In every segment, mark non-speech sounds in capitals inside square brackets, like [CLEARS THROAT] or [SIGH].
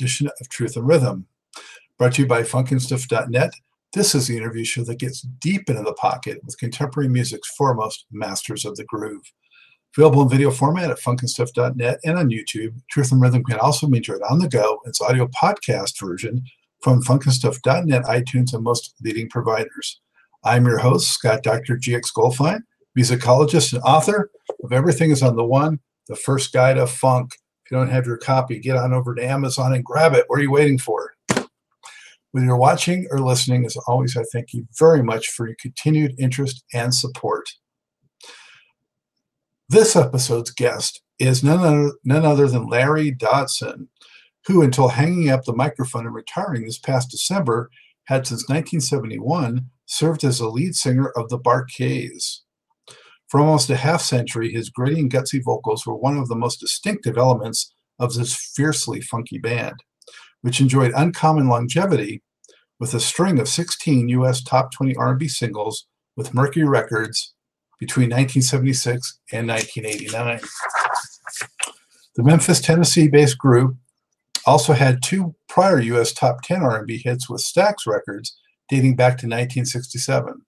edition of Truth and Rhythm, brought to you by funkinstuff.net. This is the interview show that gets deep into the pocket with contemporary music's foremost masters of the groove. Available in video format at funkinstuff.net and on YouTube, Truth and Rhythm can also be enjoyed on the go. Its audio podcast version from funkinstuff.net, iTunes, and most leading providers. I'm your host, Scott Dr. GX Goldfine, musicologist and author of Everything is on the One, the first guide of funk. You don't have your copy, get on over to Amazon and grab it. What are you waiting for? Whether you're watching or listening, as always, I thank you very much for your continued interest and support. This episode's guest is none other, none other than Larry Dodson, who, until hanging up the microphone and retiring this past December, had since 1971 served as the lead singer of the Bar-Kays. For almost a half century, his gritty and gutsy vocals were one of the most distinctive elements of this fiercely funky band, which enjoyed uncommon longevity with a string of 16 U.S. top 20 R&B singles with Mercury Records between 1976 and 1989. The Memphis, Tennessee-based group also had two prior U.S. top 10 R&B hits with Stax Records dating back to 1967.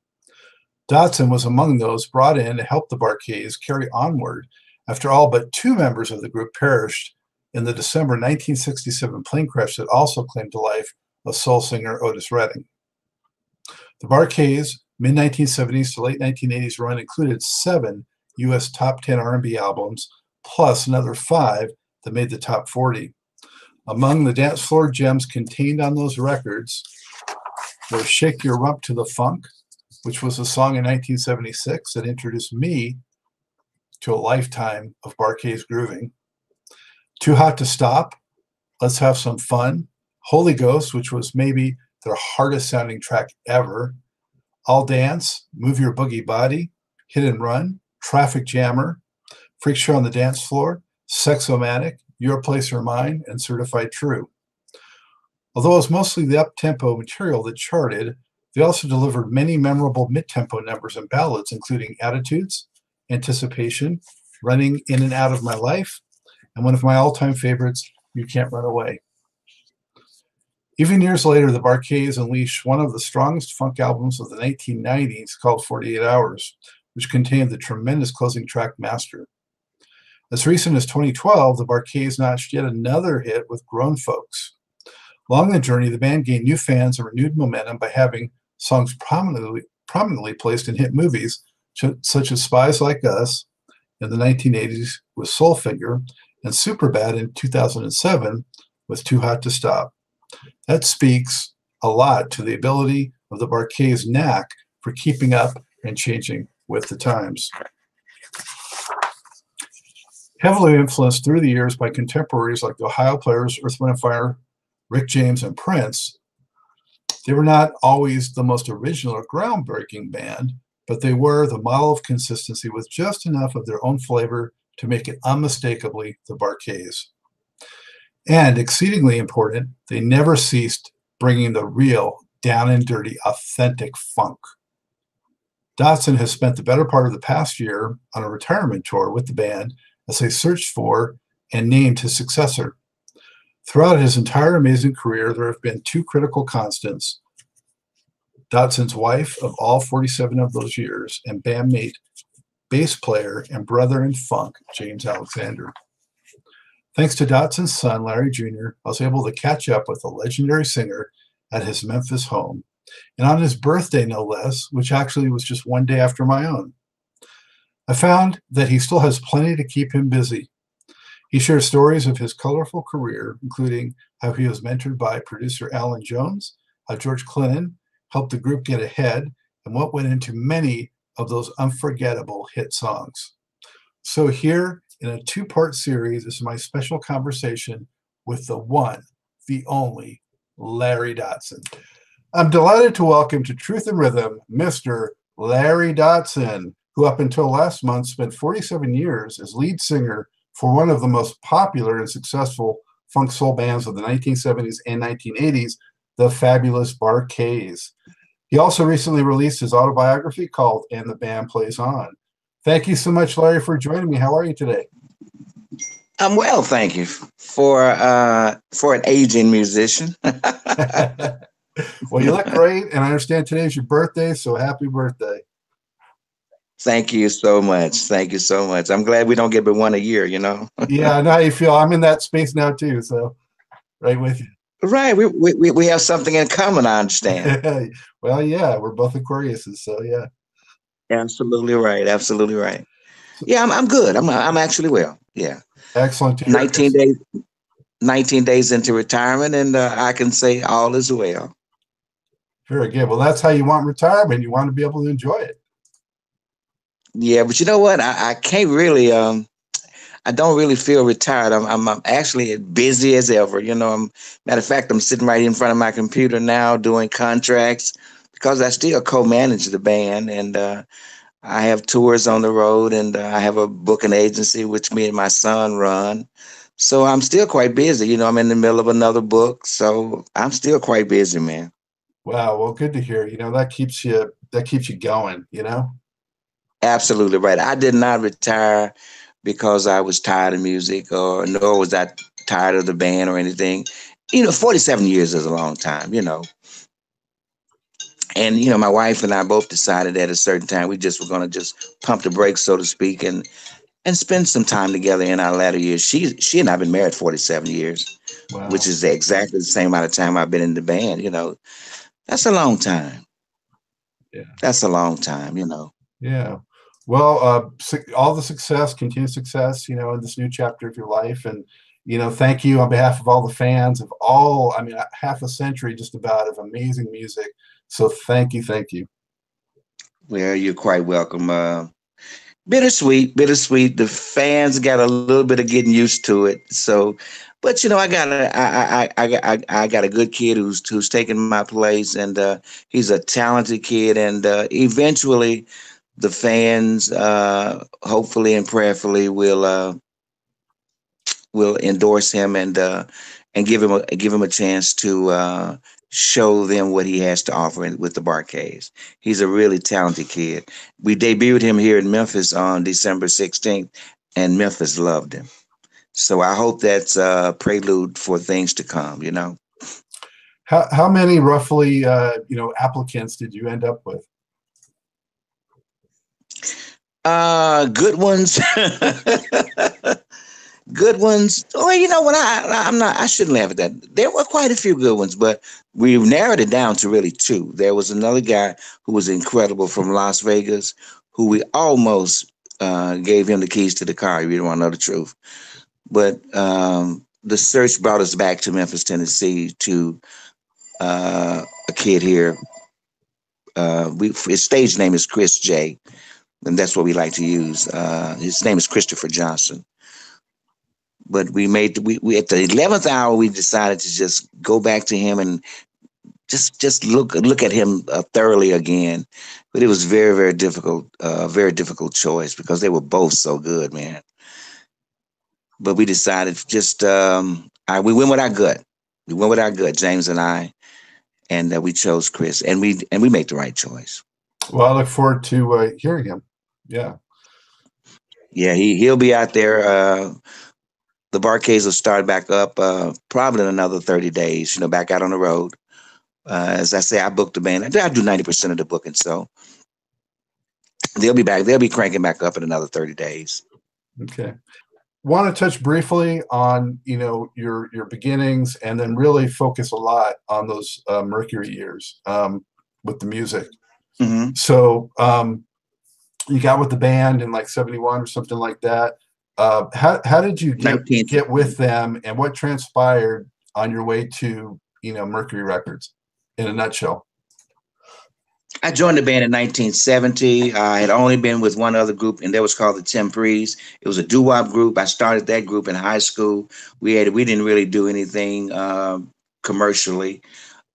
Dodson was among those brought in to help the Bar-Kays carry onward after all but two members of the group perished in the December 1967 plane crash that also claimed the life of soul singer Otis Redding. The Bar-Kays' mid-1970s to late 1980s run included seven U.S. top 10 R&B albums, plus another five that made the top 40. Among the dance floor gems contained on those records were Shake Your Rump to the Funk, which was a song in 1976 that introduced me to a lifetime of Bar-Kays grooving. Too Hot to Stop, Let's Have Some Fun, Holy Ghost, which was maybe their hardest sounding track ever, I'll Dance, Move Your Boogie Body, Hit and Run, Traffic Jammer, Freak Show on the Dance Floor, Sexomatic, Your Place or Mine, and Certified True. Although it was mostly the up-tempo material that charted, they also delivered many memorable mid-tempo numbers and ballads, including Attitudes, Anticipation, Running In and Out of My Life, and one of my all-time favorites, You Can't Run Away. Even years later, the Bar-Kays unleashed one of the strongest funk albums of the 1990s called 48 Hours, which contained the tremendous closing track Master. As recent as 2012, the Bar-Kays notched yet another hit with Grown Folks. Along the journey, the band gained new fans and renewed momentum by having songs prominently, prominently placed in hit movies such as Spies Like Us in the 1980s with Soul Finger and Superbad in 2007 with Too Hot to Stop. That speaks a lot to the ability of the Bar-Kays' knack for keeping up and changing with the times. Heavily influenced through the years by contemporaries like the Ohio players Earth, Wind & Fire, Rick James, and Prince, they were not always the most original or groundbreaking band, but they were the model of consistency with just enough of their own flavor to make it unmistakably the Bar-Kays. And exceedingly important, they never ceased bringing the real, down and dirty, authentic funk. Dodson has spent the better part of the past year on a retirement tour with the band as they searched for and named his successor. Throughout his entire amazing career, there have been two critical constants. Dodson's wife of all 47 of those years and bandmate, bass player, and brother in funk, James Alexander. Thanks to Dodson's son, Larry Jr., I was able to catch up with the legendary singer at his Memphis home, and on his birthday, no less, which actually was just one day after my own. I found that he still has plenty to keep him busy. He shares stories of his colorful career, including how he was mentored by producer Alan Jones, how George Clinton helped the group get ahead, and what went into many of those unforgettable hit songs. So, here in a two part series is my special conversation with the one, the only Larry Dodson. I'm delighted to welcome to Truth and Rhythm Mr. Larry Dodson, who up until last month spent 47 years as lead singer for one of the most popular and successful funk soul bands of the 1970s and 1980s, the fabulous Bar-Kays. He also recently released his autobiography called And the Band Plays On. Thank you so much, Larry, for joining me. How are you today? I'm well, thank you for uh, for an aging musician. [LAUGHS] [LAUGHS] well, you look great, and I understand today's your birthday, so happy birthday! Thank you so much. Thank you so much. I'm glad we don't get but one a year. You know. [LAUGHS] yeah, I know how you feel. I'm in that space now too, so right with you. Right, we we we have something in common. I understand. [LAUGHS] well, yeah, we're both Aquariuses, so yeah. Absolutely right. Absolutely right. Yeah, I'm I'm good. I'm I'm actually well. Yeah. Excellent. 19 days 19 days into retirement and uh, I can say all is well. Very good. Well, that's how you want retirement. You want to be able to enjoy it. Yeah, but you know what? I, I can't really um I don't really feel retired. I'm, I'm, I'm actually busy as ever. You know, I'm matter of fact, I'm sitting right in front of my computer now doing contracts because I still co-manage the band and uh, I have tours on the road and uh, I have a booking agency which me and my son run. So I'm still quite busy. You know, I'm in the middle of another book, so I'm still quite busy, man. Wow, well, good to hear. You know, that keeps you that keeps you going. You know. Absolutely right. I did not retire because I was tired of music, or nor was I tired of the band or anything. You know, 47 years is a long time. You know, and you know my wife and i both decided at a certain time we just were going to just pump the brakes so to speak and and spend some time together in our latter years she she and i've been married 47 years wow. which is exactly the same amount of time i've been in the band you know that's a long time yeah that's a long time you know yeah well uh all the success continued success you know in this new chapter of your life and you know thank you on behalf of all the fans of all i mean half a century just about of amazing music so thank you, thank you. Well, you're quite welcome. Uh, bittersweet, bittersweet. The fans got a little bit of getting used to it. So, but you know, I got a, I, I, I, I, I got a good kid who's who's taking my place, and uh, he's a talented kid, and uh, eventually, the fans, uh, hopefully and prayerfully, will uh, will endorse him and uh, and give him a give him a chance to uh, show them what he has to offer with the Bar-Kays. He's a really talented kid. We debuted him here in Memphis on December 16th, and Memphis loved him. So I hope that's a prelude for things to come, you know. How, how many roughly, uh, you know, applicants did you end up with? Uh, good ones. [LAUGHS] good ones. Oh, you know what? I I'm not. I shouldn't laugh at that. There were quite a few good ones, but we narrowed it down to really two. There was another guy who was incredible from Las Vegas, who we almost uh, gave him the keys to the car. You don't want to know the truth, but um, the search brought us back to Memphis, Tennessee, to uh, a kid here. Uh, we his stage name is Chris J, and that's what we like to use. Uh, his name is Christopher Johnson. But we made we, we at the 11th hour we decided to just go back to him and just just look look at him uh, thoroughly again. But it was very very difficult uh very difficult choice because they were both so good man. But we decided just um I, we went with our gut. We went with our gut james and i and uh, we chose chris and we and we made the right choice. Well i look forward to uh, hearing him yeah yeah he he'll be out there uh the Bar-Kays will start back up uh, probably in another 30 days, you know, back out on the road. Uh, as I say, I booked the band. I do 90% of the booking. So they'll be back. They'll be cranking back up in another 30 days. Okay. Want to touch briefly on, you know, your, your beginnings and then really focus a lot on those uh, Mercury years um, with the music. Mm-hmm. So um, you got with the band in like 71 or something like that uh, how how did you get, get with them, and what transpired on your way to you know Mercury Records? In a nutshell. I joined the band in 1970. I had only been with one other group, and that was called the Temprees. It was a doo-wop group. I started that group in high school. We had we didn't really do anything uh, commercially.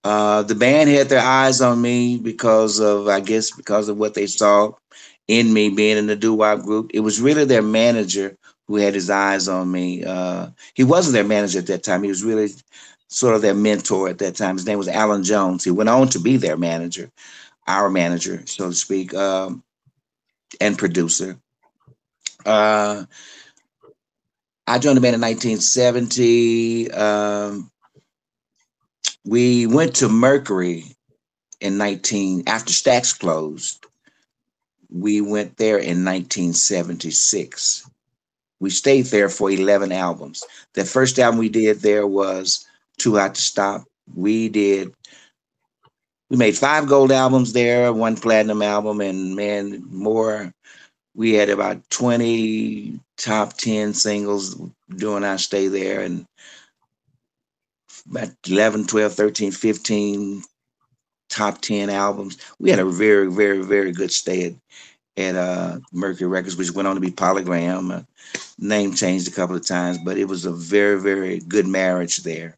Uh, the band had their eyes on me because of, I guess, because of what they saw in me being in the doo-wop group. It was really their manager who had his eyes on me. Uh, he wasn't their manager at that time. He was really sort of their mentor at that time. His name was Alan Jones. He went on to be their manager, our manager, so to speak, um, and producer. Uh, I joined the band in 1970. Um, we went to Mercury in 19 after Stax closed. We went there in 1976. We stayed there for 11 albums. The first album we did there was Too Hot to Stop. We did we made five gold albums there, one platinum album, and man, more. We had about 20 top 10 singles during our stay there, and about 11, 12, 13, 15 top 10 albums. We had a very, very, very good stay at, at uh, Mercury Records, which went on to be Polygram. Uh, name changed a couple of times, but it was a very, very good marriage there.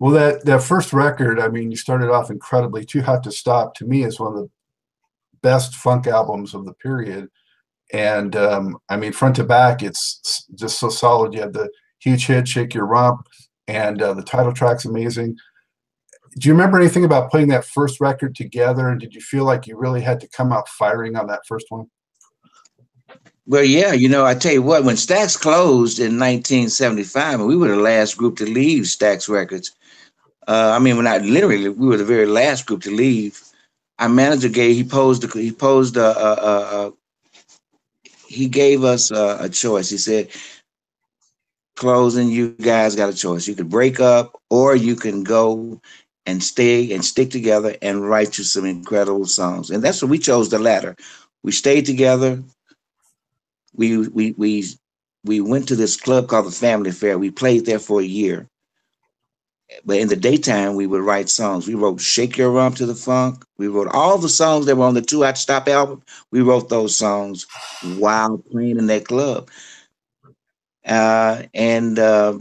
Well, that that first record, I mean, you started off incredibly. Too Hot to Stop to me is one of the best funk albums of the period, and um, I mean, front to back, it's just so solid. You have the huge hit, "Shake Your Rump," and uh, the title track's amazing. Do you remember anything about putting that first record together, and did you feel like you really had to come out firing on that first one? Well, yeah, you know, I tell you what, when Stax closed in 1975, and we were the last group to leave Stax Records, uh, I mean, when I literally, we were the very last group to leave. Our manager gave he posed he posed a, a, a, a he gave us a, choice. He said, "Closing, you guys got a choice. You could break up, or you can go and stay and stick together and write you some incredible songs." And that's what we chose the latter. We stayed together. We we we we went to this club called the Family Fair. We played there for a year but in the daytime, we would write songs. We wrote Shake Your Rump to the Funk. We wrote all the songs that were on the Too Hot Stop album. We wrote those songs while playing in that club. Uh, and uh,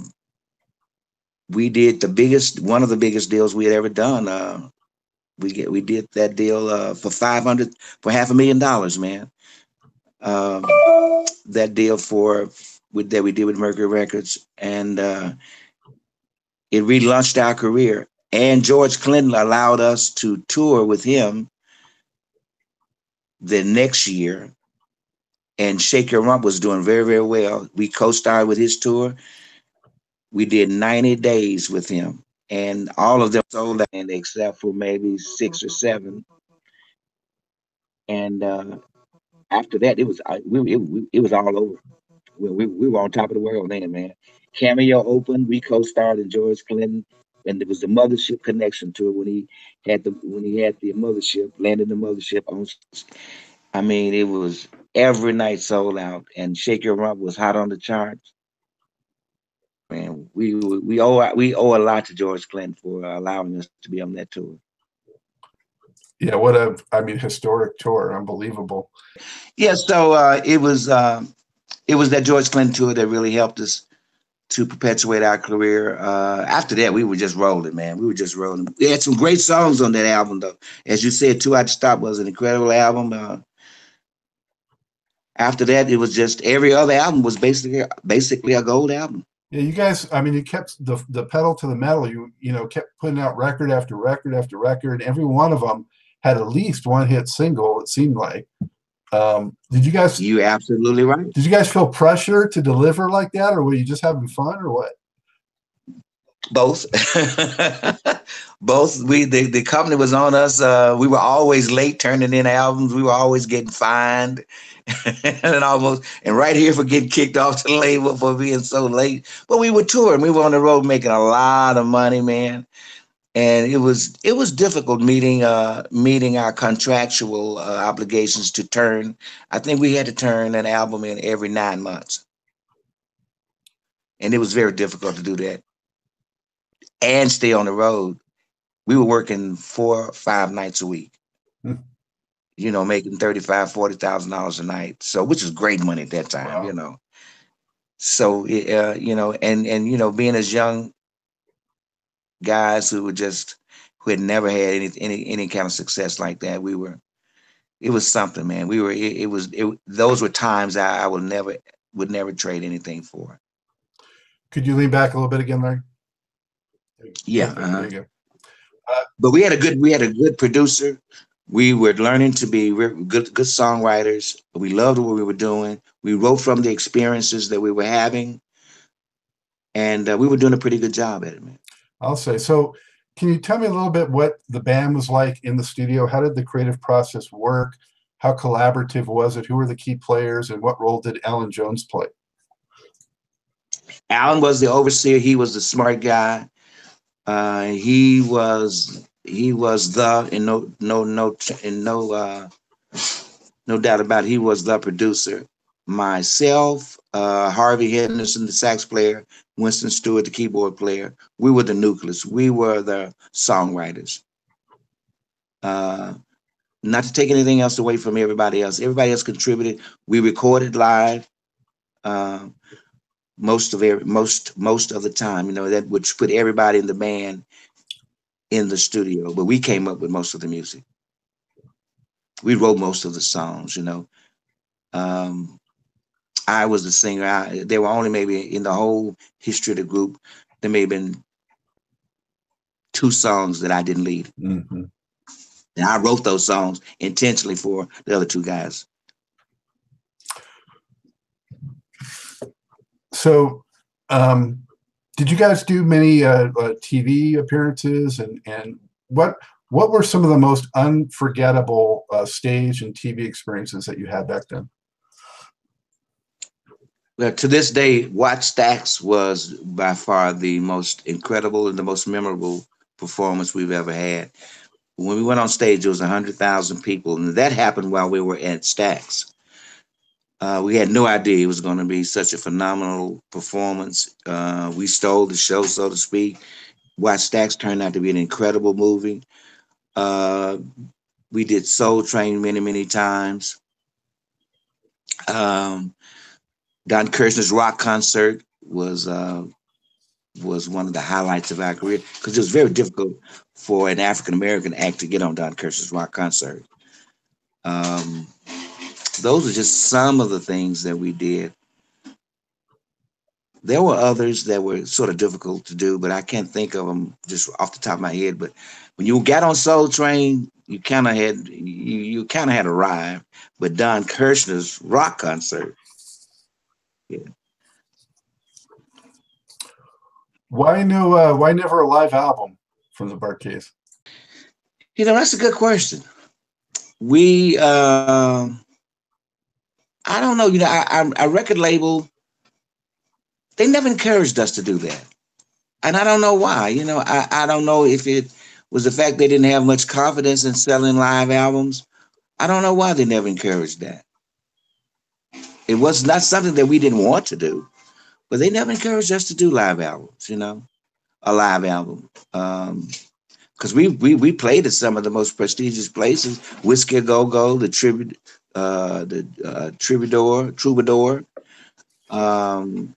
we did the biggest, one of the biggest deals we had ever done. Uh, we get, we did that deal uh, for 500, for half a million dollars, man. Um, that deal for, with, that we did with Mercury Records. And, uh, it relaunched our career. And George Clinton allowed us to tour with him the next year. And Shake Your Rump was doing very, very well. We co-starred with his tour. We did 90 days with him. And all of them sold out except for maybe six or seven. And uh, after that, it was we, it, it was all over. We, we, we were on top of the world then, man. Cameo opened. We co-starred in George Clinton, and there was the mothership connection to it when he had the when he had the mothership landed the mothership on. I mean, it was every night sold out, and Shake Your Rump was hot on the charts. Man, we we owe we owe a lot to George Clinton for allowing us to be on that tour. Yeah, what a I mean historic tour, unbelievable. Yeah, so uh, it was uh, it was that George Clinton tour that really helped us to perpetuate our career. Uh, after that, we were just rolling, man. We were just rolling. We had some great songs on that album, though. As you said, Too Hot to Stop was an incredible album. Uh, after that, it was just every other album was basically basically a gold album. Yeah, you guys. I mean, you kept the the pedal to the metal. You you know kept putting out record after record after record. Every one of them had at least one hit single. It seemed like. Um, did you guys? You absolutely right. Did you guys feel pressure to deliver like that, or were you just having fun, or what? Both. [LAUGHS] Both. We the, the company was on us. Uh, we were always late turning in albums. We were always getting fined, [LAUGHS] and almost and right here for getting kicked off the label for being so late. But we were touring. We were on the road making a lot of money, man and it was it was difficult meeting uh, meeting our contractual uh, obligations to turn. I think we had to turn an album in every nine months, and it was very difficult to do that and stay on the road. We were working four five nights a week. Hmm. You know, making thirty five, forty thousand dollars a night. So, which is great money at that time. Wow. You know, so uh, you know, and and you know, being as young guys who were just who had never had any any any kind of success like that. We were, it was something, man. We were, it, it was, it, those were times I, I would never would never trade anything for. Could you lean back a little bit again, Larry? Yeah. Uh-huh. Uh, but we had a good we had a good producer. We were learning to be good good songwriters. We loved what we were doing. We wrote from the experiences that we were having. and uh, we were doing a pretty good job at it, man. I'll say so. Can you tell me a little bit what the band was like in the studio? How did the creative process work? How collaborative was it? Who were the key players, and what role did Alan Jones play? Alan was the overseer. He was the smart guy. Uh, he was he was the and no no no and no uh, no doubt about it, he was the producer. Myself, uh, Harvey Henderson, the sax player, Winston Stewart, the keyboard player. We were the nucleus. We were the songwriters. Uh, not to take anything else away from everybody else. Everybody else contributed. We recorded live. Uh, most of every most most of the time, you know, that would put everybody in the band in the studio, but we came up with most of the music. We wrote most of the songs, you know. Um, I was the singer. I, there were only maybe in the whole history of the group, there may have been two songs that I didn't lead. Mm-hmm. And I wrote those songs intentionally for the other two guys. So, um, did you guys do many uh, uh, TV appearances, and and what what were some of the most unforgettable uh, stage and TV experiences that you had back then? Well, to this day, Wattstax was by far the most incredible and the most memorable performance we've ever had. When we went on stage, it was 100,000 people, and that happened while we were at Stax. Uh, we had no idea it was going to be such a phenomenal performance. Uh, we stole the show, so to speak. Wattstax turned out to be an incredible movie. Uh, we did Soul Train many, many times. Um, Don Kirshner's rock concert was uh, was one of the highlights of our career because it was very difficult for an African American act to get on Don Kirshner's rock concert. Um, those are just some of the things that we did. There were others that were sort of difficult to do, but I can't think of them just off the top of my head. But when you got on Soul Train, you kind of had you, you kind of had arrived. But Don Kirshner's rock concert, yeah. Why no? Uh, why never a live album from the Bar-Kays? You know, that's a good question. We. Uh, I don't know. You know, our, our record label, they never encouraged us to do that. And I don't know why. You know, I, I don't know if it was the fact they didn't have much confidence in selling live albums. I don't know why they never encouraged that. It was not something that we didn't want to do, but they never encouraged us to do live albums, you know, a live album. Um, because we, we we played at some of the most prestigious places, Whiskey Go Go, the tribute uh, the uh, Troubadour, Troubadour, um,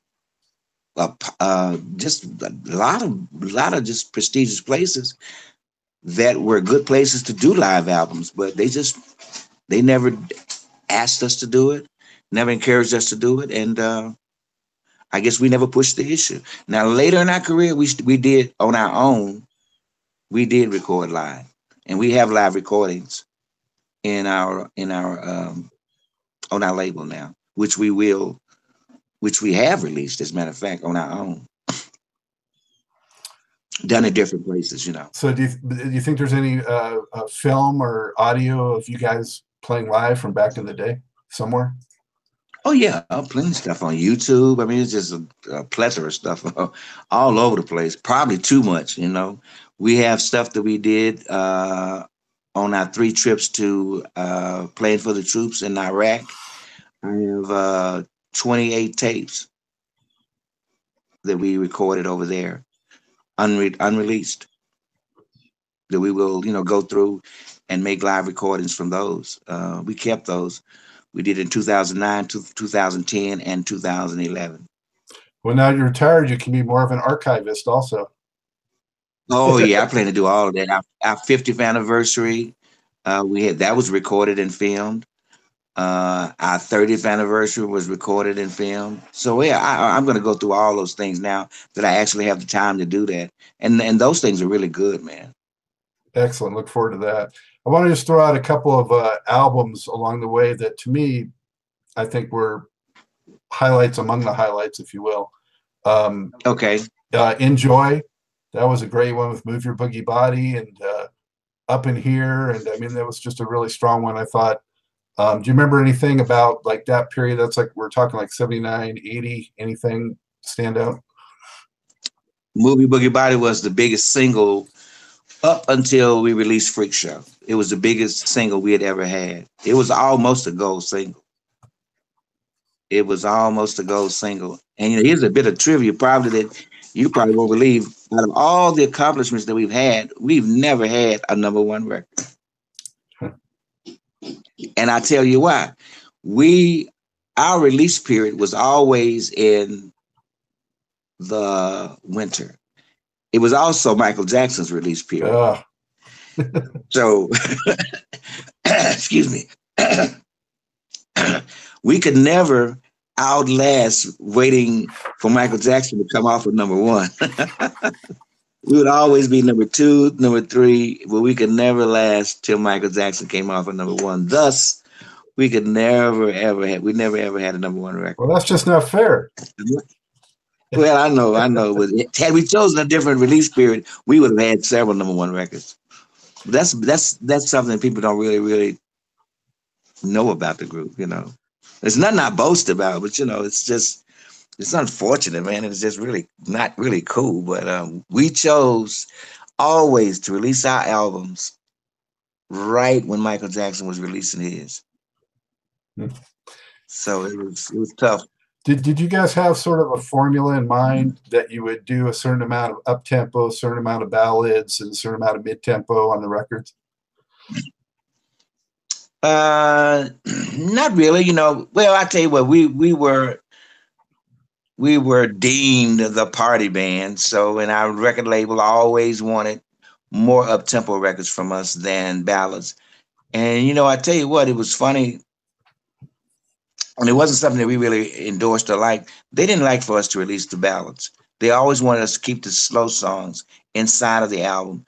uh, just a lot of lot of just prestigious places that were good places to do live albums, but they just they never asked us to do it, never encouraged us to do it, and uh, I guess we never pushed the issue. Now later in our career, we we did on our own, we did record live, and we have live recordings in our in our um, on our label now, which we will, which we have released, as a matter of fact, on our own. Done in different places, you know. So, do you, do you think there's any uh, uh, film or audio of you guys playing live from back in the day somewhere? Oh yeah, uh, plenty of stuff on YouTube. I mean, it's just a, a plethora of stuff [LAUGHS] all over the place. Probably too much, you know. We have stuff that we did uh, on our three trips to uh, playing for the troops in Iraq. I have uh, 28 tapes that we recorded over there, unre- unreleased. That we will, you know, go through and make live recordings from those. Uh, we kept those. We did in 2009, to 2010, and 2011. Well, now you're retired, you can be more of an archivist also. Oh yeah, I [LAUGHS] plan to do all of that. Our, our 50th anniversary, uh, we had that was recorded and filmed. Uh, our 30th anniversary was recorded and filmed. So yeah, I, am going to go through all those things now that I actually have the time to do that, and and those things are really good, man. Excellent. Look forward to that. I want to just throw out a couple of uh, albums along the way that, to me, I think were highlights among the highlights, if you will. Um, Okay. uh, Enjoy, that was a great one with Move Your Boogie Body and uh, Up in Here. And I mean, that was just a really strong one, I thought. Um, do you remember anything about like that period? That's like, we're talking like 79, 80, anything stand out? Movie Boogie Body was the biggest single up until we released Freak Show. It was the biggest single we had ever had. It was almost a gold single. It was almost a gold single. And you know, here's a bit of trivia, probably that you probably won't believe. Out of all the accomplishments that we've had, we've never had a number one record. And I tell you why. We our release period was always in the winter. It was also Michael Jackson's release period. [LAUGHS] So, [COUGHS] excuse me, [COUGHS] we could never outlast waiting for Michael Jackson to come off with number one. [LAUGHS] we would always be number two, number three, but we could never last till Michael Jackson came off with number one. Thus, we could never ever have we never ever had a number one record. well, that's just not fair. [LAUGHS] Well, I know, I know, but had we chosen a different release period, we would have had several number one records. That's that's that's something people don't really really know about the group. You know, it's nothing I boast about, but you know, it's just it's unfortunate, man. It's just really not really cool. But um, we chose always to release our albums right when Michael Jackson was releasing his. Hmm. So it was it was tough. Did, did you guys have sort of a formula in mind that you would do a certain amount of up tempo, a certain amount of ballads, and a certain amount of mid tempo on the records? Uh, [CLEARS THROAT] not really. You know, well, I tell you what, we we were we were deemed the party band, so and our record label always wanted more up tempo records from us than ballads. And you know, I tell you what, it was funny. And it wasn't something that we really endorsed or liked. They didn't like for us to release the ballads. They always wanted us to keep the slow songs inside of the album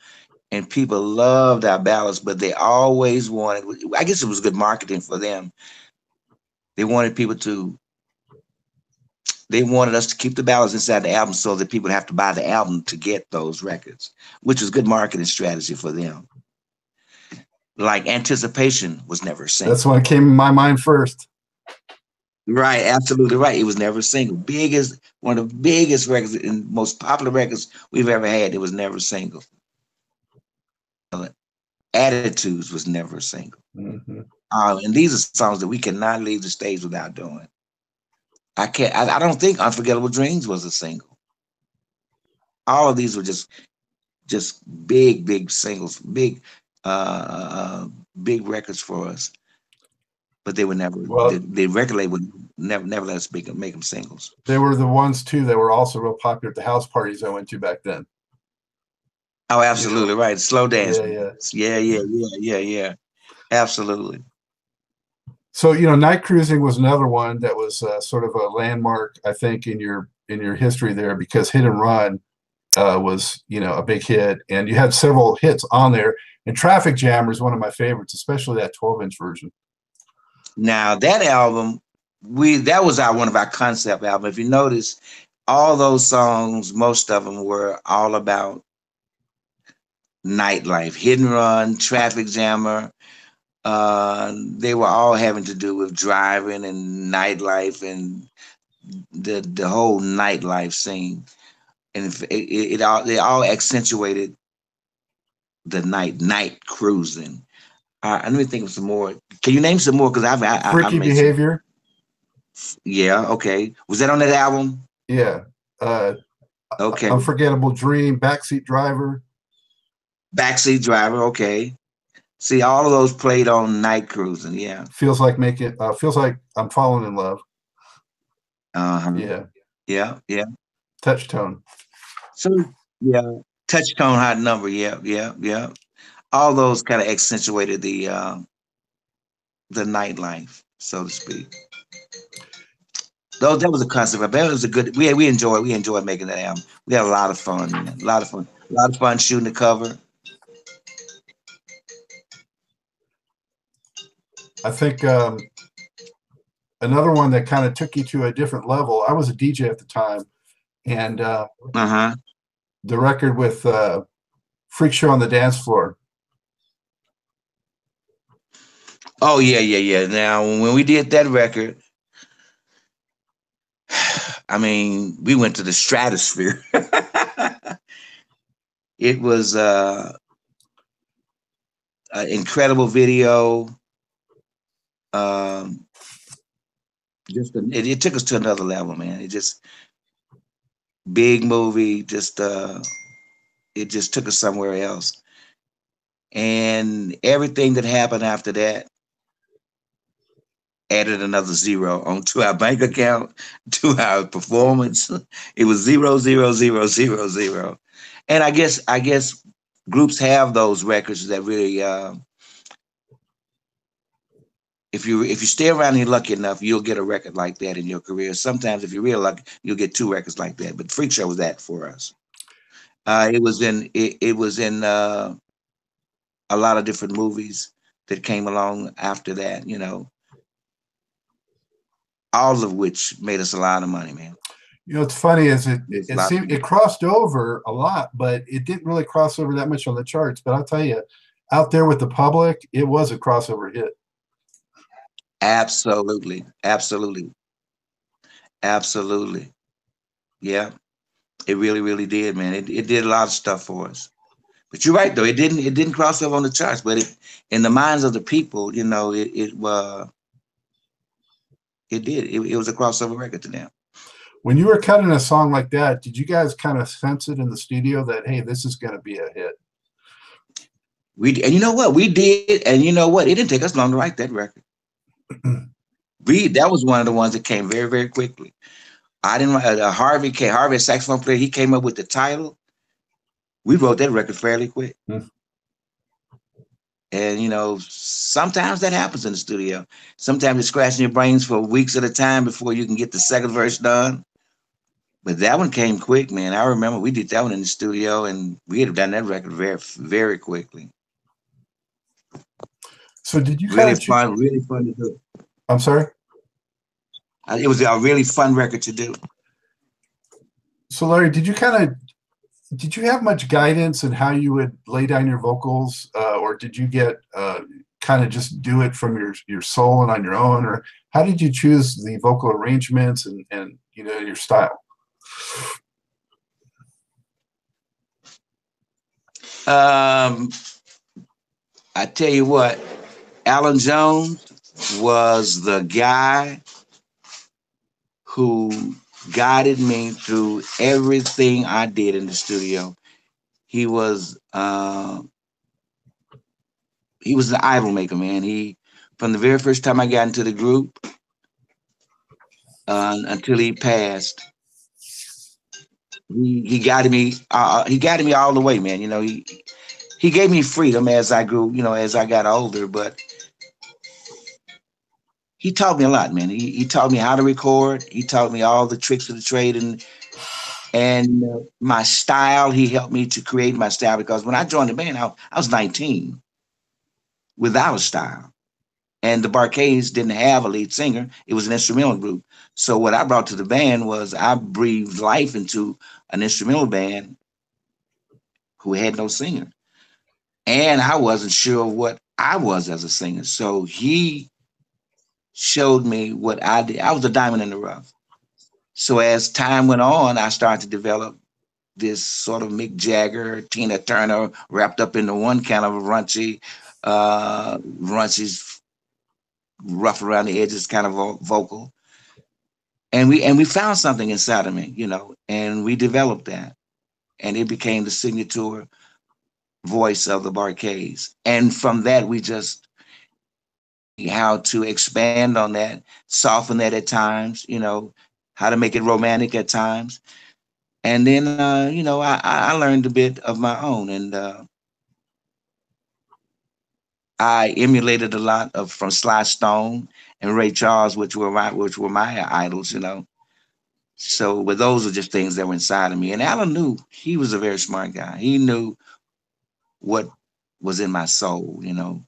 and people loved our ballads, but they always wanted, I guess it was good marketing for them. They wanted people to, they wanted us to keep the ballads inside the album so that people would have to buy the album to get those records, which was good marketing strategy for them. Like anticipation was never a single. That's what came in my mind first. Right, absolutely right. It was never a single. Biggest, one of the biggest records and most popular records we've ever had. It was never a single. Attitudes was never a single. Mhm. Um, and these are songs that we cannot leave the stage without doing. I can't. I, I don't think "Unforgettable Dreams" was a single. All of these were just, just big, big singles, big, uh, uh, big records for us. But they were never. Well- the, the record label would never, never let us make them, make them singles. They were the ones too that were also real popular at the house parties I went to back then. Oh, absolutely right. Slow dance. Yeah, yeah. yeah, yeah, yeah, yeah. Absolutely. So you know, night cruising was another one that was uh, sort of a landmark, I think, in your in your history there because Hit and Run uh, was you know a big hit, and you had several hits on there. And Traffic Jammer is one of my favorites, especially that 12 inch version. Now that album, we that was our one of our concept album. If you notice, all those songs, most of them were all about nightlife, hit and run, traffic jammer. Uh, they were all having to do with driving and nightlife and the the whole nightlife scene, and it, it, it all they all accentuated the night night cruising. Uh, let me think of some more. Can you name some more? Because I've I, I, I Freaky some- Behavior, yeah, okay. Was that on that album? yeah. Uh, Okay. Unforgettable Dream, Backseat Driver. Backseat driver, okay. See, all of those played on night cruising, yeah. Feels like making. Uh, feels like I'm falling in love. Uh-huh. Yeah. Yeah, yeah. Touch tone. So yeah, touch tone hot number, yeah, yeah, yeah. All those kind of accentuated the uh the nightlife, so to speak. Though that was a concept. That was a good. We we enjoyed we enjoyed making that album. We had a lot of fun. Man. A lot of fun. A lot of fun shooting the cover. I think um, another one that kind of took you to a different level. I was a DJ at the time, and uh, Uh-huh. the record with uh, Freak Show on the Dance Floor. Oh yeah, yeah, yeah. Now when we did that record, [SIGHS] I mean, we went to the stratosphere. [LAUGHS] it was uh an incredible video. Um just it, it took us to another level, man. It just big movie, just uh it just took us somewhere else. And everything that happened after that added another zero onto our bank account, [LAUGHS] to our performance. It was zero, zero, zero, zero, zero. And I guess I guess groups have those records that really uh, if you if you stay around and you're lucky enough, you'll get a record like that in your career. Sometimes if you're real lucky, you'll get two records like that. But Freak Show was that for us. Uh, it was in it, it was in uh, a lot of different movies that came along after that, you know. All of which made us a lot of money, man. You know, it's funny is it it, it seemed it crossed over a lot, but it didn't really cross over that much on the charts. But I'll tell you, out there with the public, it was a crossover hit. Absolutely. Absolutely. Absolutely. Yeah. It really, really did, man. It, it did a lot of stuff for us. But you're right though. It didn't it didn't cross over on the charts, but it in the minds of the people, you know, it it uh it did. It, it was a crossover record to them. When you were cutting a song like that, did you guys kind of sense it in the studio that hey, this is going to be a hit? We and you know what? We did, and you know what? It didn't take us long to write that record. [CLEARS THROAT] we that was one of the ones that came very, very quickly. I didn't write uh, Harvey came Harvey, saxophone player, he came up with the title. We wrote that record fairly quick. Hmm. And you know, sometimes that happens in the studio. Sometimes you're scratching your brains for weeks at a time before you can get the second verse done. But that one came quick, man. I remember we did that one in the studio, and we had done that record very, very quickly. So did you kind Really of? fun, really fun to do. I'm sorry. It was a really fun record to do. So Larry, did you kind of did you have much guidance in how you would lay down your vocals, uh, or did you get uh, kind of just do it from your your soul and on your own, or how did you choose the vocal arrangements and and you know your style? Um, I tell you what, Alan Jones was the guy who guided me through everything I did in the studio. He was uh, he was an idol maker, man. He from the very first time I got into the group uh, until he passed. He, he guided me. Uh, he guided me all the way, man. You know, he he gave me freedom as I grew. You know, as I got older, but he taught me a lot, man. He, he taught me how to record. He taught me all the tricks of the trade and and my style. He helped me to create my style because when I joined the band, I, I was 19 without a style. And the Bar-Kays didn't have a lead singer. It was an instrumental group. So what I brought to the band was I breathed life into an instrumental band who had no singer. And I wasn't sure what I was as a singer. So he showed me what I did. I was a diamond in the rough. So as time went on, I started to develop this sort of Mick Jagger, Tina Turner wrapped up into one kind of raunchy, uh, raunchy, rough around the edges kind of vo- vocal. And we and we found something inside of me, you know, and we developed that. And it became the signature voice of the Bar-Kays. And from that, we just how to expand on that, soften that at times, you know, how to make it romantic at times. And then, uh, you know, I, I I learned a bit of my own and uh, I emulated a lot of from Sly Stone and Ray Charles, which were my which were my idols, you know. So, but those are just things that were inside of me. And Alan knew he was a very smart guy. He knew what was in my soul, you know.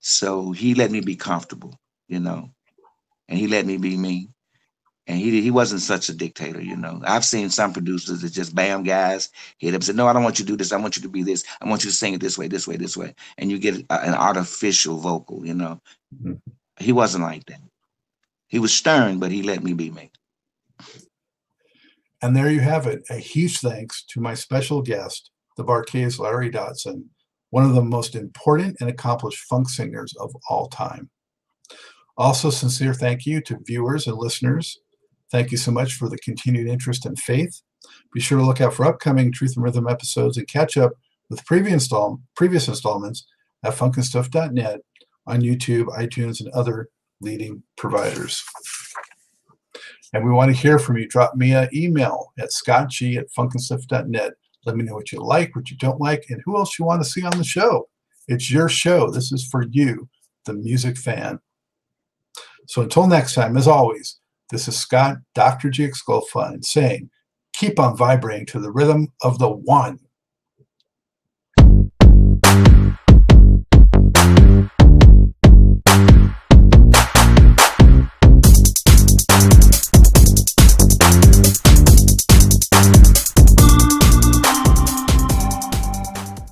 So he let me be comfortable, you know, and he let me be me. and he he wasn't such a dictator, you know. I've seen some producers that just bam guys hit him said, "No, I don't want you to do this. I want you to be this. I want you to sing it this way, this way, this way," and you get a, an artificial vocal, you know. Mm-hmm. He wasn't like that. He was stern, but he let me be me. And there you have it. A huge thanks to my special guest, the Bar-Kays Larry Dodson, one of the most important and accomplished funk singers of all time. Also, sincere thank you to viewers and listeners. Thank you so much for the continued interest and faith. Be sure to look out for upcoming Truth and Rhythm episodes and catch up with previous, install- previous installments at funknstuff.net on YouTube, iTunes, and other leading providers. And we want to hear from you. Drop me an email at scottg at funknstuff.net. Let me know what you like, what you don't like, and who else you want to see on the show. It's your show. This is for you, the music fan. So until next time, as always, this is Scott, Dr. G. Fine, saying, keep on vibrating to the rhythm of the one.